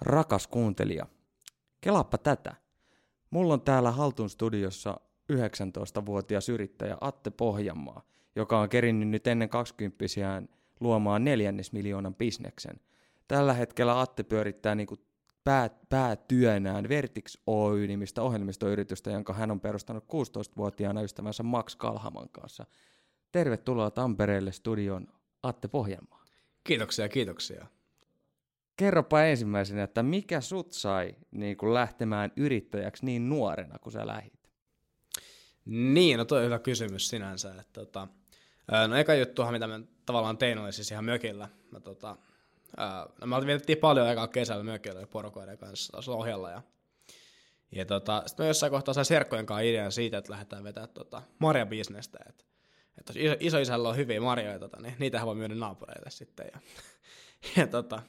Rakas kuuntelija, kelaappa tätä. Mulla on täällä Haltun studiossa 19-vuotias yrittäjä Atte Pohjanmaa, joka on kerinnyt nyt ennen 20 luomaan neljännes miljoonan bisneksen. Tällä hetkellä Atte pyörittää niin kuin pää, päätyönään Vertix Oy-nimistä ohjelmistoyritystä, jonka hän on perustanut 16-vuotiaana ystävänsä Max Kalhaman kanssa. Tervetuloa Tampereelle studion Atte Pohjanmaa. Kiitoksia, kiitoksia. Kerropa ensimmäisenä, että mikä sut sai niin kuin lähtemään yrittäjäksi niin nuorena kuin sä lähit? Niin, no toi on hyvä kysymys sinänsä. Että, tota, no eka juttuhan, mitä mä tavallaan tein, oli siis ihan mökillä. Mä, tota, no, me vietettiin paljon aikaa kesällä mökillä porukoiden kanssa ohjalla. Ja, ja tota, sitten mä jossain kohtaa sain serkkojen kanssa idean siitä, että lähdetään vetämään tota, marjabisnestä. Että, että jos iso, isoisällä on hyviä marjoja, tota, niin niitähän voi myydä naapureille sitten. Ja, ja tota,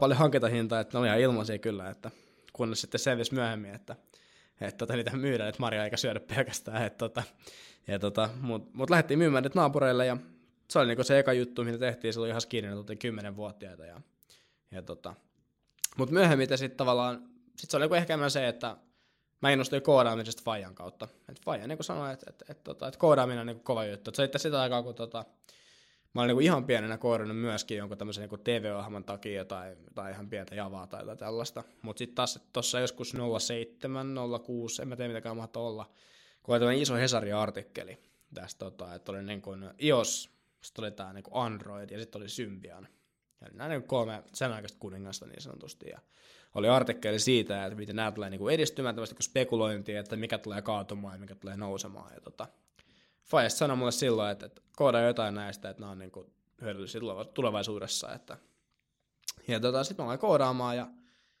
paljon hankintahintaa, että ne oli ihan ilmaisia kyllä, että kunnes sitten selvisi myöhemmin, että, että tota, niitä myydään, että Maria eikä syödä pelkästään. Että, tota, ja tota, Mutta mut lähdettiin myymään nyt naapureille ja se oli niinku se eka juttu, mitä tehtiin, oli ihan skidin, että oltiin kymmenenvuotiaita. Ja, ja tota, mutta myöhemmin sitten tavallaan, sit se oli niinku ehkä se, että mä innostuin koodaamisesta Fajan kautta. Et Faija niin sanoi, että et, et, et, et koodaaminen on niin kova juttu. Et se oli sitä aikaa, kun tota, mä olin niin ihan pienenä koodannut myöskin jonkun tämmöisen niin TV-ohjelman takia tai, tai ihan pientä javaa tai jotain tällaista. Mutta sitten taas tuossa joskus 07, 06, en mä tiedä mitäkään mahtaa olla, kun oli tämmöinen iso Hesari-artikkeli tästä, tota, että oli niin kuin iOS, sitten oli tämä niin Android ja sitten oli Symbian. Ja nämä niin kolme sen aikaista kuningasta niin sanotusti. Ja oli artikkeli siitä, että miten nämä tulee niin edistymään, tämmöistä niin spekulointia, että mikä tulee kaatumaan ja mikä tulee nousemaan. Ja tota, Fajes sanoi mulle silloin, että, että koodaa jotain näistä, että nämä on niin kuin hyödyllisiä tulevaisuudessa. Että. Ja tota, sitten mä aloin koodaamaan ja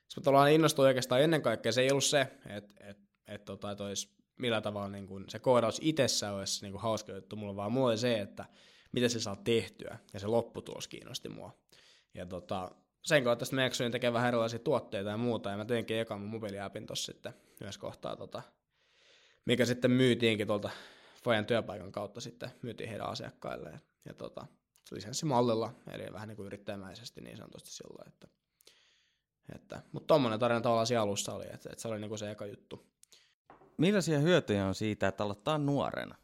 sitten mä innostuin oikeastaan ennen kaikkea. Se ei ollut se, että, että, että, tota, että olisi millä tavalla niin kuin se koodaus itsessä olisi niin kuin hauska juttu mulle, vaan mulla oli se, että miten se saa tehtyä ja se lopputulos kiinnosti mua. Ja tota, sen kautta sitten mä eksyin tekemään vähän erilaisia tuotteita ja muuta, ja mä teinkin ekan mun mobiiliäpin tossa sitten myös kohtaa, tota, mikä sitten myytiinkin tuolta Fajan työpaikan kautta sitten myytiin heidän asiakkaille. Ja, ja tota, lisenssimallilla, eli vähän niin kuin yrittäjämäisesti niin sanotusti silloin. Että, että, mutta tuommoinen tarina tavallaan siellä alussa oli, että, että se oli niin kuin se eka juttu. Millaisia hyötyjä on siitä, että aloittaa nuorena?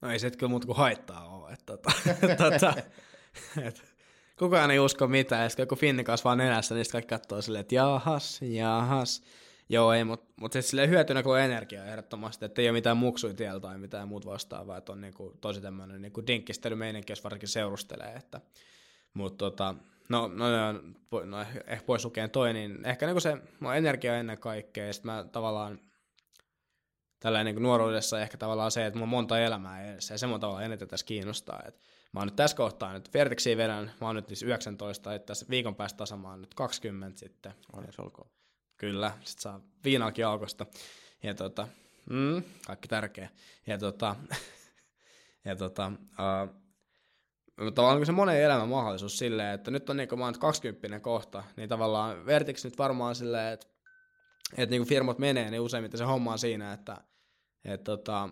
No ei se kyllä muuta kuin haittaa ole. Että, tota, tota, että, kukaan ei usko mitään, ja sitten kun Finni kasvaa nenässä, niin kaikki katsoo silleen, että jahas, jahas. Joo, ei, mutta mut siis silleen hyötynä kuin energia ehdottomasti, että ei ole mitään muksuja tiellä tai mitään muut vastaavaa, että on niinku tosi tämmöinen niinku dinkkistelymeininki, jos varsinkin seurustelee, että mutta tota, no, no, no, no, ehkä pois lukeen toi, niin ehkä niinku se no, energia ennen kaikkea, ja sitten mä tavallaan tällä niin nuoruudessa ehkä tavallaan se, että mulla on monta elämää edessä, ja se mun tavallaan eniten tässä kiinnostaa, että mä oon nyt tässä kohtaa nyt Vertexiä vedän, mä oon nyt siis 19, että tässä viikon päästä tasa mä oon nyt 20 sitten. Onneksi olkoon. Kyllä, sit saa viinaakin alkosta. Ja tota, mm, kaikki tärkeä. Ja tota, ja tota, uh, tavallaan se monen elämän mahdollisuus silleen, että nyt on niin kuin mä oon 20 kohta, niin tavallaan Vertix nyt varmaan silleen, että, että niin kuin firmat menee, niin useimmiten se homma on siinä, että, että tota,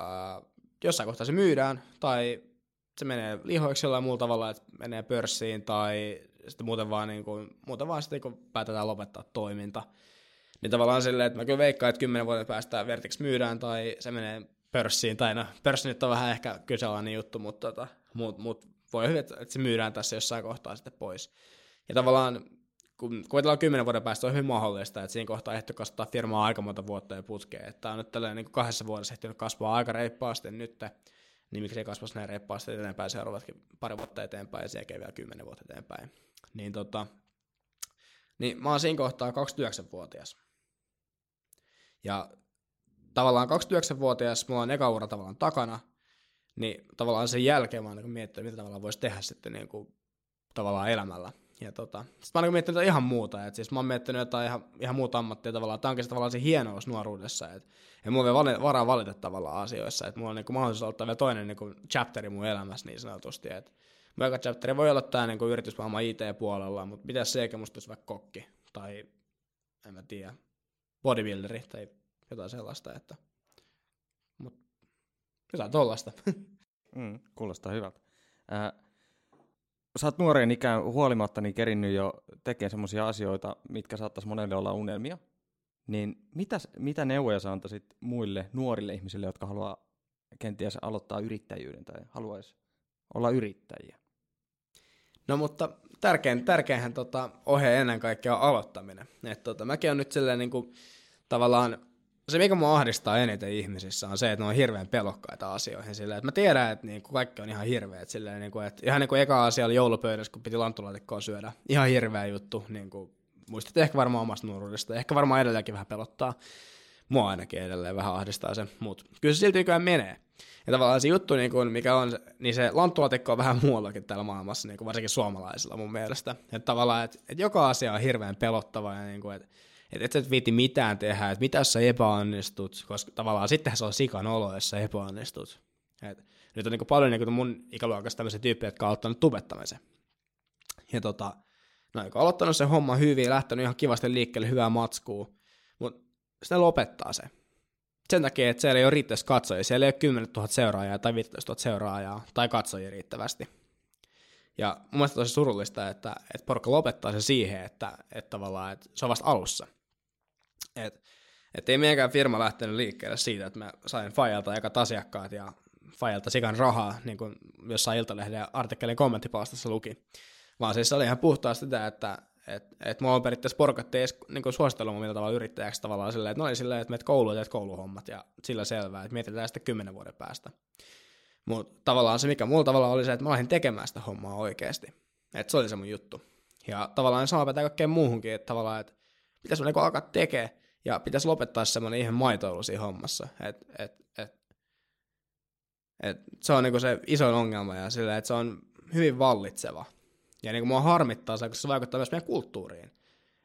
uh, jossain kohtaa se myydään, tai se menee lihoiksi jollain muulla tavalla, että menee pörssiin, tai sitten muuten vaan, niin kuin, muuten vaan sitten kun päätetään lopettaa toiminta. Niin tavallaan silleen, että mä kyllä veikkaan, että kymmenen vuoden päästä Vertix myydään tai se menee pörssiin, tai no pörssi nyt on vähän ehkä kyseenalainen juttu, mutta tota, mut, mut voi hyvin, että se myydään tässä jossain kohtaa sitten pois. Ja tavallaan kun kuvitellaan kymmenen vuoden päästä, on hyvin mahdollista, että siinä kohtaa ehty kasvattaa firmaa aika monta vuotta ja putkeen. Että on nyt tällainen niin kahdessa vuodessa ehtinyt kasvaa aika reippaasti nyt, niin miksi se kasvaisi näin reippaasti eteenpäin seuraavatkin pari vuotta eteenpäin ja sen jälkeen vielä kymmenen vuotta eteenpäin. Niin, tota, niin mä oon siinä kohtaa 29-vuotias. Ja tavallaan 29-vuotias, mulla on eka ura tavallaan takana, niin tavallaan sen jälkeen mä oon niin miettinyt, mitä tavallaan voisi tehdä sitten niin kuin, tavallaan elämällä. Ja tota, sitten mä oon niin miettinyt ihan muuta, että siis mä oon miettinyt jotain ihan, ihan muuta ammattia tavallaan, tämä onkin se tavallaan se hienous nuoruudessa, että ei mulla ole varaa valita tavallaan asioissa, että mulla on niin kuin mahdollisuus ottaa vielä toinen niin kuin chapteri mun elämässä niin sanotusti, että Mun chapteri voi olla tämä niin yritysmaailman IT-puolella, mutta mitä se eikä musta olisi vaikka kokki tai en mä tiedä, bodybuilderi tai jotain sellaista, että mut jotain tollasta. Mm, kuulostaa hyvältä. Äh, sä oot nuoreen ikään huolimatta niin kerinnyt jo tekemään semmoisia asioita, mitkä saattaisi monelle olla unelmia. Niin mitä, mitä neuvoja sä antaisit muille nuorille ihmisille, jotka haluaa kenties aloittaa yrittäjyyden tai haluaisi olla yrittäjiä? No mutta tärkein, tärkeinhän tota, ohje ennen kaikkea on aloittaminen. Et, tota, mäkin on nyt silleen niin kuin, tavallaan, se mikä mua ahdistaa eniten ihmisissä on se, että ne on hirveän pelokkaita asioihin. Silleen, että mä tiedän, että niin kuin, kaikki on ihan hirveät. Silleen, niin kuin, että ihan niin kuin eka asia oli joulupöydässä, kun piti lanttulaatikkoa syödä. Ihan hirveä juttu. Niin kuin, muistat ehkä varmaan omasta nuoruudesta. Ehkä varmaan edelleenkin vähän pelottaa. Mua ainakin edelleen vähän ahdistaa se, mutta kyllä se silti menee. Ja tavallaan se juttu, niin kun, mikä on, niin se lanttulatikko on vähän muuallakin täällä maailmassa, niin kuin varsinkin suomalaisilla mun mielestä. Että tavallaan, että, että joka asia on hirveän pelottava ja niin kuin, että että et sä et viiti mitään tehdä, että mitä jos sä epäonnistut, koska tavallaan sittenhän se on sikan olo, jos sä epäonnistut. Et nyt on niin paljon niin mun ikäluokassa tämmöisiä tyyppejä, jotka on aloittanut tubettamisen. Ja tota, no, on aloittanut sen homman hyvin, lähtenyt ihan kivasti liikkeelle, hyvää matskua, mutta sitten lopettaa se sen takia, että siellä ei ole riittävästi katsojia. Siellä ei ole 10 000 seuraajaa tai 15 000 seuraajaa tai katsojia riittävästi. Ja mun mielestä tosi surullista, että, että porukka lopettaa se siihen, että, että tavallaan että se on vasta alussa. Et, et ei meidänkään firma lähtenyt liikkeelle siitä, että mä sain Fajalta ekat asiakkaat ja Fajalta sikan rahaa, niin kuin jossain Iltalehden artikkelin kommenttipalstassa luki. Vaan siis se oli ihan puhtaasti sitä, että, että et mua on periaatteessa porkat edes niin suositellut millä tavalla yrittäjäksi tavallaan silleen, että ne oli silleen, että meet kouluun teet kouluhommat ja sillä selvää, että mietitään sitten kymmenen vuoden päästä. Mutta tavallaan se, mikä mulla tavallaan oli se, että mä lähdin tekemään sitä hommaa oikeasti. Että se oli se mun juttu. Ja tavallaan sama pätää kaikkeen muuhunkin, että tavallaan, että pitäisi niinku alkaa tekemään ja pitäisi lopettaa semmoinen ihan maitoilu siinä hommassa. Et, et, et, et se on niinku se isoin ongelma ja sillä, että se on hyvin vallitseva. Ja niin kuin mua harmittaa se, koska se vaikuttaa myös meidän kulttuuriin.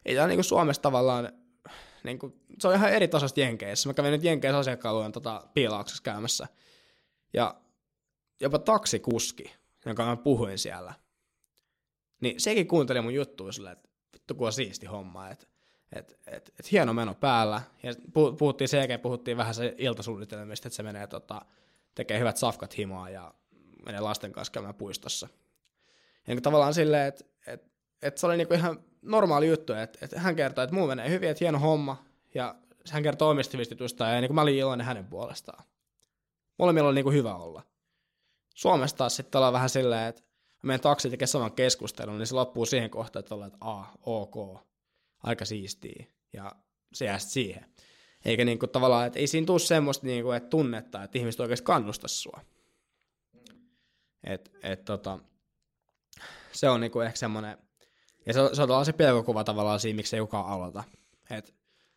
Ei tämä niin kuin Suomessa tavallaan, niin kuin, se on ihan eri tasosta Jenkeissä. Mä kävin nyt Jenkeissä asiakkaan tota, piilauksessa käymässä. Ja jopa taksikuski, jonka mä puhuin siellä, niin sekin kuunteli mun juttuja silleen, että vittu kun on siisti homma, että et, et, et hieno meno päällä. Ja puhuttiin sen jälkeen, puhuttiin vähän se iltasuunnitelmista, että se menee tota, tekee hyvät safkat himoa ja menee lasten kanssa käymään puistossa. Niin tavallaan silleen, että et, et se oli niinku ihan normaali juttu, että et hän kertoi, että muu menee hyvin, että hieno homma, ja hän kertoi omista vistitusta, ja niinku mä olin iloinen hänen puolestaan. Molemmilla oli niinku hyvä olla. Suomessa taas sitten ollaan vähän silleen, että meidän taksi tekee saman keskustelun, niin se loppuu siihen kohtaan, että ollaan, että a, ok, aika siistiä, ja se jää siihen. Eikä niinku tavallaan, että ei siinä tule semmoista niinku, että tunnetta, että ihmiset oikeasti kannustaisi sua. Et, et tota, se on niinku ehkä semmoinen, ja se, se on se pelkokuva tavallaan siinä, miksi ei kukaan aloita. Että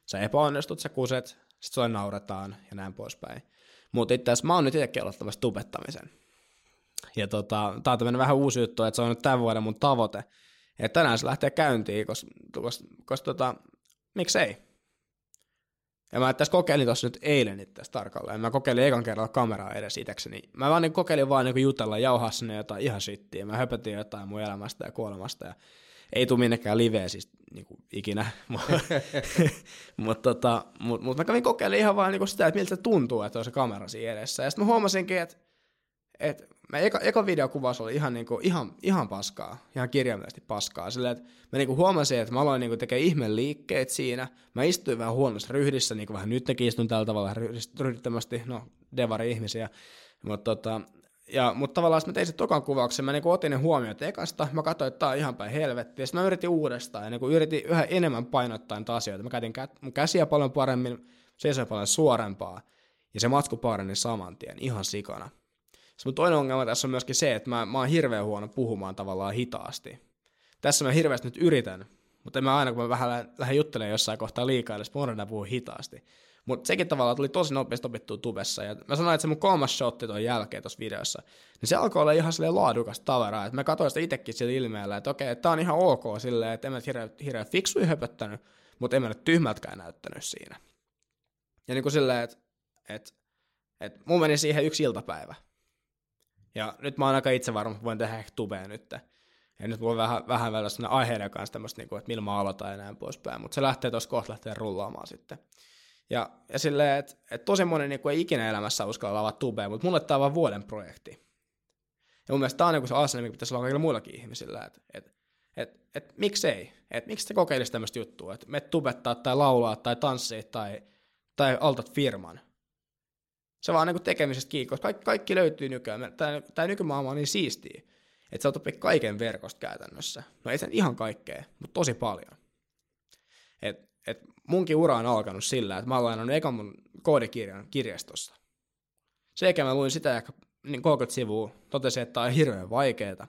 sä epäonnistut, sä kuset, sit sulle nauretaan ja näin poispäin. Mutta itse asiassa mä oon nyt itsekin aloittamassa tubettamisen. Ja tota, tää on tämmönen vähän uusi juttu, että se on nyt tämän vuoden mun tavoite. Että tänään se lähtee käyntiin, koska, koska, koska tota, miksei? Ja mä tässä kokeilin tuossa nyt eilen itse tarkalleen. Mä kokeilin ekan kerralla kameraa edes itsekseni. Mä vaan niin kokeilin vaan niin jutella, jauhaa sinne jotain ihan shittiä. Mä höpötin jotain mun elämästä ja kuolemasta. Ja ei tule minnekään liveä siis niin kuin ikinä. Mutta tota, mut, mut mä kävin kokeilemaan ihan vaan niin sitä, että miltä se tuntuu, että on se kamera siinä edessä. Ja sitten mä huomasinkin, että et mä eka, eka videokuvaus oli ihan, niinku, ihan, ihan paskaa, ihan kirjaimellisesti paskaa. Silleen, että mä niinku huomasin, että mä aloin niinku tekemään ihmeen liikkeet siinä. Mä istuin vähän huonossa ryhdissä, niinku vähän nytkin istun tällä tavalla ryhdittömästi, no devari-ihmisiä. Mutta tota, ja, mutta tavallaan mä tein sen tokan kuvauksen, mä niinku otin ne huomioon ekasta, mä katsoin, että tää on ihan päin helvettiä, sitten mä yritin uudestaan, ja niinku yritin yhä enemmän painottaa niitä asioita. Mä käytin kä- mun käsiä paljon paremmin, seisoin paljon suorempaa, ja se matsku parani saman tien, ihan sikana. Sitten toinen ongelma tässä on myöskin se, että mä, mä oon hirveän huono puhumaan tavallaan hitaasti. Tässä mä hirveästi nyt yritän, mutta mä aina, kun mä vähän lähden juttelemaan jossain kohtaa liikaa, edes mä puhua hitaasti. Mutta sekin tavallaan tuli tosi nopeasti opittua tubessa. Ja mä sanoin, että se mun kolmas shotti tuon jälkeen tuossa videossa, niin se alkoi olla ihan silleen laadukasta tavaraa. Että mä katsoin sitä itsekin sillä ilmeellä, että okei, tää on ihan ok silleen, että en mä hirveän, hirveän fiksui höpöttänyt, mutta en mä nyt tyhmältäkään näyttänyt siinä. Ja niin kuin silleen, että et, et mun meni siihen yksi iltapäivä. Ja nyt mä oon aika itse varma, että voin tehdä ehkä tubea nyt. Ja nyt on vähän, vähän vielä sellainen aiheiden kanssa tämmöistä, niin kuin, että millä mä aloitan ja näin poispäin. Mutta se lähtee tuossa kohta lähtee rullaamaan sitten. Ja, ja silleen, että, että tosi moni niin kuin ei ikinä elämässä uskalla avaa tubea, mutta mulle tämä on vaan vuoden projekti. Ja mun mielestä tämä on niin se asenne, mikä pitäisi olla kaikilla muillakin ihmisillä, että et, et, et, miksei, että miksi te kokeilisi tämmöistä juttua, että me tubettaa tai laulaa tai tanssia tai, tai altat firman. Se vaan niin tekemisestä kiinni, koska kaikki, kaikki löytyy nykyään. Tämä, tämä nykymaailma on niin siistiä, että sä oot kaiken verkosta käytännössä. No ei sen ihan kaikkea, mutta tosi paljon. Et, et munkin ura on alkanut sillä, että mä oon lainannut ekan mun koodikirjan kirjastosta. Sekä mä luin sitä ehkä niin 30 sivua, totesin, että tämä on hirveän vaikeeta.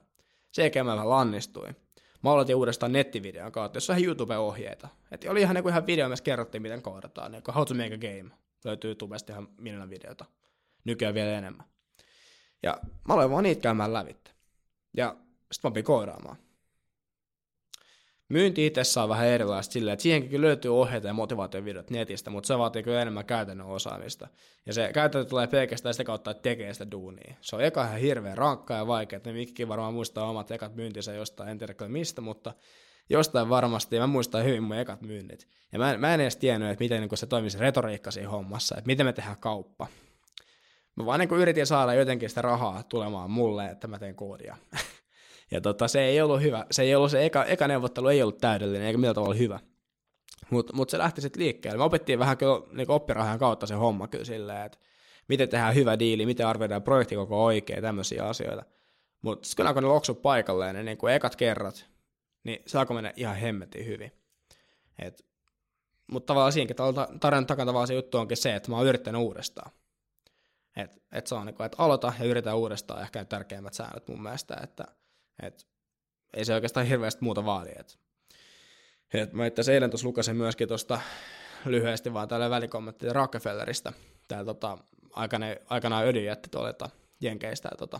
Sekä mä vähän lannistuin. Mä aloitin uudestaan nettivideon kautta, jossa on YouTube-ohjeita. Et oli ihan, niin ihan video, missä kerrottiin, miten koodataan. Niin How to make a game. Löytyy YouTubesta ihan miljoona videota. Nykyään vielä enemmän. Ja mä aloin vaan niitä käymään lävitte. Ja sitten mä opin koodaamaan. Myynti itsessään on vähän erilaista silleen, että siihenkin kyllä löytyy ohjeita ja motivaatiovideot netistä, mutta se vaatii kyllä enemmän käytännön osaamista. Ja se käytäntö tulee pelkästään sitä kautta, että tekee sitä duunia. Se on eka ihan hirveän rankkaa ja vaikeaa. Ne Mikkikin varmaan muistaa omat ekat myyntinsä jostain, en tiedä mistä, mutta jostain varmasti, ja mä muistan hyvin mun ekat myynnit. Ja mä, mä en edes tiennyt, että miten niin se toimisi retoriikka siinä hommassa, että miten me tehdään kauppa. Mä vaan niin yritin saada jotenkin sitä rahaa tulemaan mulle, että mä teen koodia. Ja tota, se ei ollut hyvä. Se ei ollut se eka, eka neuvottelu ei ollut täydellinen, eikä millä tavalla hyvä. Mutta mut se lähti sitten liikkeelle. Me opettiin vähän kyllä niin oppirahan kautta se homma kyllä silleen, että miten tehdään hyvä diili, miten arvioidaan projekti koko oikein, tämmöisiä asioita. Mutta sitten kun ne loksut paikalleen, niin, niin kuin ekat kerrat, niin se alkoi mennä ihan hemmetin hyvin. Et, mutta tavallaan siinäkin tarinan takana se juttu onkin se, että mä oon yrittänyt uudestaan. Et, et se on niin kuin, että aloita ja yritä uudestaan ehkä tärkeimmät säännöt mun mielestä, että et ei se oikeastaan hirveästi muuta vaadi. Et, et mä itse eilen tuossa lukasin myöskin tuosta lyhyesti vaan tällä välikommentti Rockefellerista. Täällä tota, aikana, aikanaan öljyjätti tuolta Jenkeistä tota,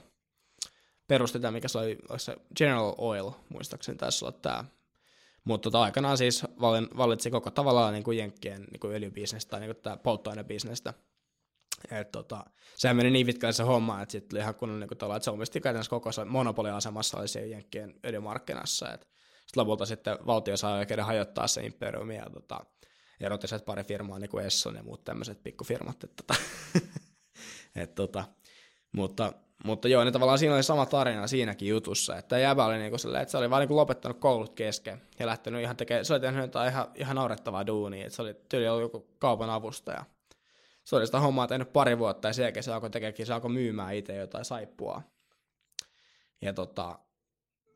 perusti tämä, mikä se oli, se General Oil, muistaakseni tässä olla tämä. Mutta tota, aikanaan siis vallitsi koko tavallaan niin kuin Jenkkien niin kuin öljybisnestä tai niin kuin tämä polttoainebisnestä – et tota, sehän meni niin pitkälle se homma, että sitten oli ihan kunnon niin tuolla, että se omisti käytännössä koko monopoliasemassa oli siellä Jenkkien öljymarkkinassa. Sitten lopulta sitten valtio saa oikeuden hajottaa se imperiumi ja tota, se pari firmaa, niin kuin Esson ja muut tämmöiset pikkufirmat. Että, tota, et, tota, mutta, mutta joo, niin tavallaan siinä oli sama tarina siinäkin jutussa, että jäbä oli niin kuin sellainen, että se oli vaan niin lopettanut koulut kesken ja lähtenyt ihan tekemään, se oli tehnyt jotain ihan, ihan naurettavaa duunia, että se oli tyyli ollut joku kaupan avustaja se oli sitä hommaa tehnyt pari vuotta ja sen jälkeen se alkoi tekeekin, se alkoi myymään itse jotain saippua. Ja tota,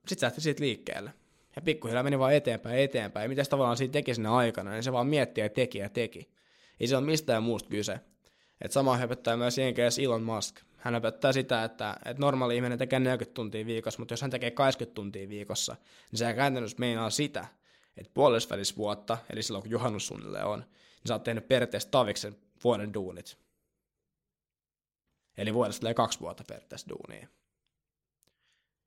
sit se lähti siitä liikkeelle. Ja pikkuhiljaa meni vaan eteenpäin eteenpäin. Ja mitä tavallaan siinä teki sinne aikana, niin se vaan mietti ja teki ja teki. Ei se ole mistään muusta kyse. Et sama höpöttää myös jenkeissä Elon Musk. Hän höpöttää sitä, että, että normaali ihminen tekee 40 tuntia viikossa, mutta jos hän tekee 80 tuntia viikossa, niin se käytännössä meinaa sitä, että puolesvälis vuotta, eli silloin kun juhannus suunnilleen on, niin sä oot tehnyt periaatteessa taviksen vuoden duunit. Eli vuodesta tulee kaksi vuotta periaatteessa duunia.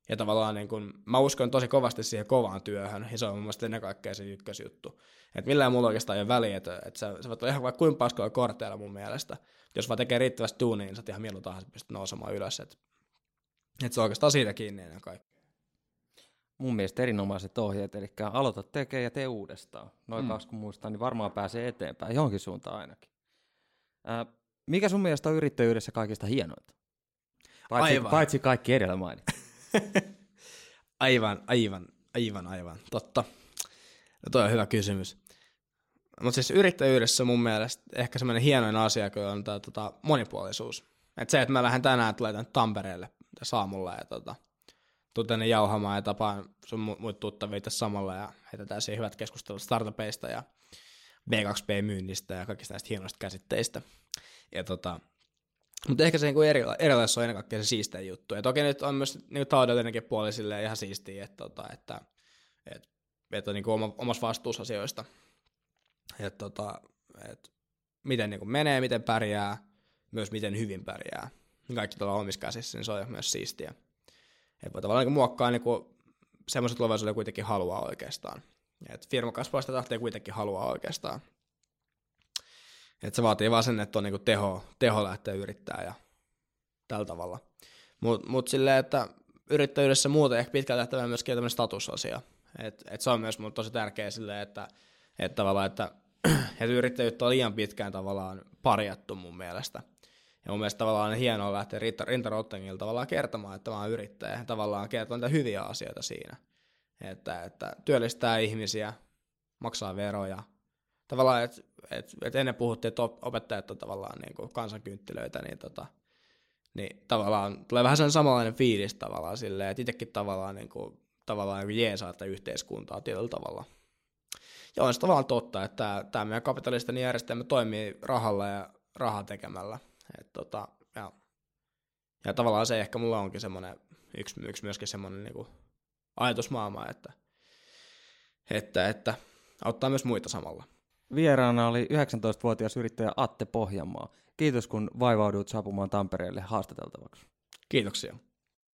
Ja tavallaan niin kun, mä uskon tosi kovasti siihen kovaan työhön, ja se on mun mielestä ennen kaikkea se ykkösjuttu. Että millään mulla oikeastaan ei ole väliä, että, että sä, sä voit olla ihan vaikka kuinka paskoilla korteilla mun mielestä. Jos vaan tekee riittävästi duunia, niin sä ihan milloin tahansa pystyt nousemaan ylös. Että, että se on oikeastaan siitä kiinni ennen kaikkea. Mun mielestä erinomaiset ohjeet, eli aloita tekee ja tee uudestaan. Noin mm. kaksi kun muistaa, niin varmaan pääsee eteenpäin, johonkin suuntaan ainakin. Ää, mikä sun mielestä on yrittäjyydessä kaikista hienointa? Paitsi, aivan. paitsi kaikki edellä mainit. aivan, aivan, aivan, aivan. Totta. No toi on hyvä kysymys. Mutta siis yrittäjyydessä mun mielestä ehkä semmoinen hienoin asia kyllä on tämä tota, monipuolisuus. Et se, että mä lähden tänään tulee tänne Tampereelle saamulla ja tota, tuun tänne jauhamaan ja tapaan sun mu- muut tuttavia tässä samalla ja heitetään siihen hyvät keskustelut startupeista ja B2B-myynnistä ja kaikista näistä hienoista käsitteistä. Ja tota, mutta ehkä se niinku erilaisuus on ennen kaikkea se siistejä juttu. Ja toki nyt on myös niinku taloudellinenkin puoli ihan siistiä, että, tota, että, että, että on niinku oma, omassa vastuussa asioista. Että tota, että miten niinku menee, miten pärjää, myös miten hyvin pärjää. Kaikki tuolla omissa käsissä, niin se on myös siistiä. Että voi tavallaan niinku muokkaa niinku semmoiset tulevaisuuden kuitenkin haluaa oikeastaan. Et firma kasvaa sitä tahtia kuitenkin haluaa oikeastaan. Et se vaatii vaan sen, että on niinku teho, teho lähteä yrittää ja tällä tavalla. Mutta mut silleen, että yrittäjyydessä muuten ehkä pitkään tähtävä myöskin tämmöinen statusasia. Et, et se on myös mun tosi tärkeä silleen, että, että tavallaan, että, että yrittäjyyttä on liian pitkään tavallaan parjattu mun mielestä. Ja mun mielestä tavallaan on hienoa lähteä rintarottengilla tavallaan kertomaan, että mä oon yrittäjä. Tavallaan kertoa niitä hyviä asioita siinä. Että, että työllistää ihmisiä, maksaa veroja. Tavallaan, että et, et ennen puhuttiin, että opettajat on tavallaan niin kuin kansankynttilöitä, niin, tota, niin tavallaan tulee vähän sen samanlainen fiilis tavallaan silleen, että itsekin tavallaan, niin kuin, tavallaan niin jeesaa että yhteiskuntaa tietyllä tavalla. Ja on se tavallaan totta, että tämä meidän kapitalistinen järjestelmä toimii rahalla ja rahaa tekemällä. Et tota, ja, ja tavallaan se ehkä mulla onkin semmoinen, yksi, yksi myöskin semmoinen niin ajatusmaailma, että, että, että auttaa myös muita samalla. Vieraana oli 19-vuotias yrittäjä Atte Pohjanmaa. Kiitos kun vaivaudut saapumaan Tampereelle haastateltavaksi. Kiitoksia.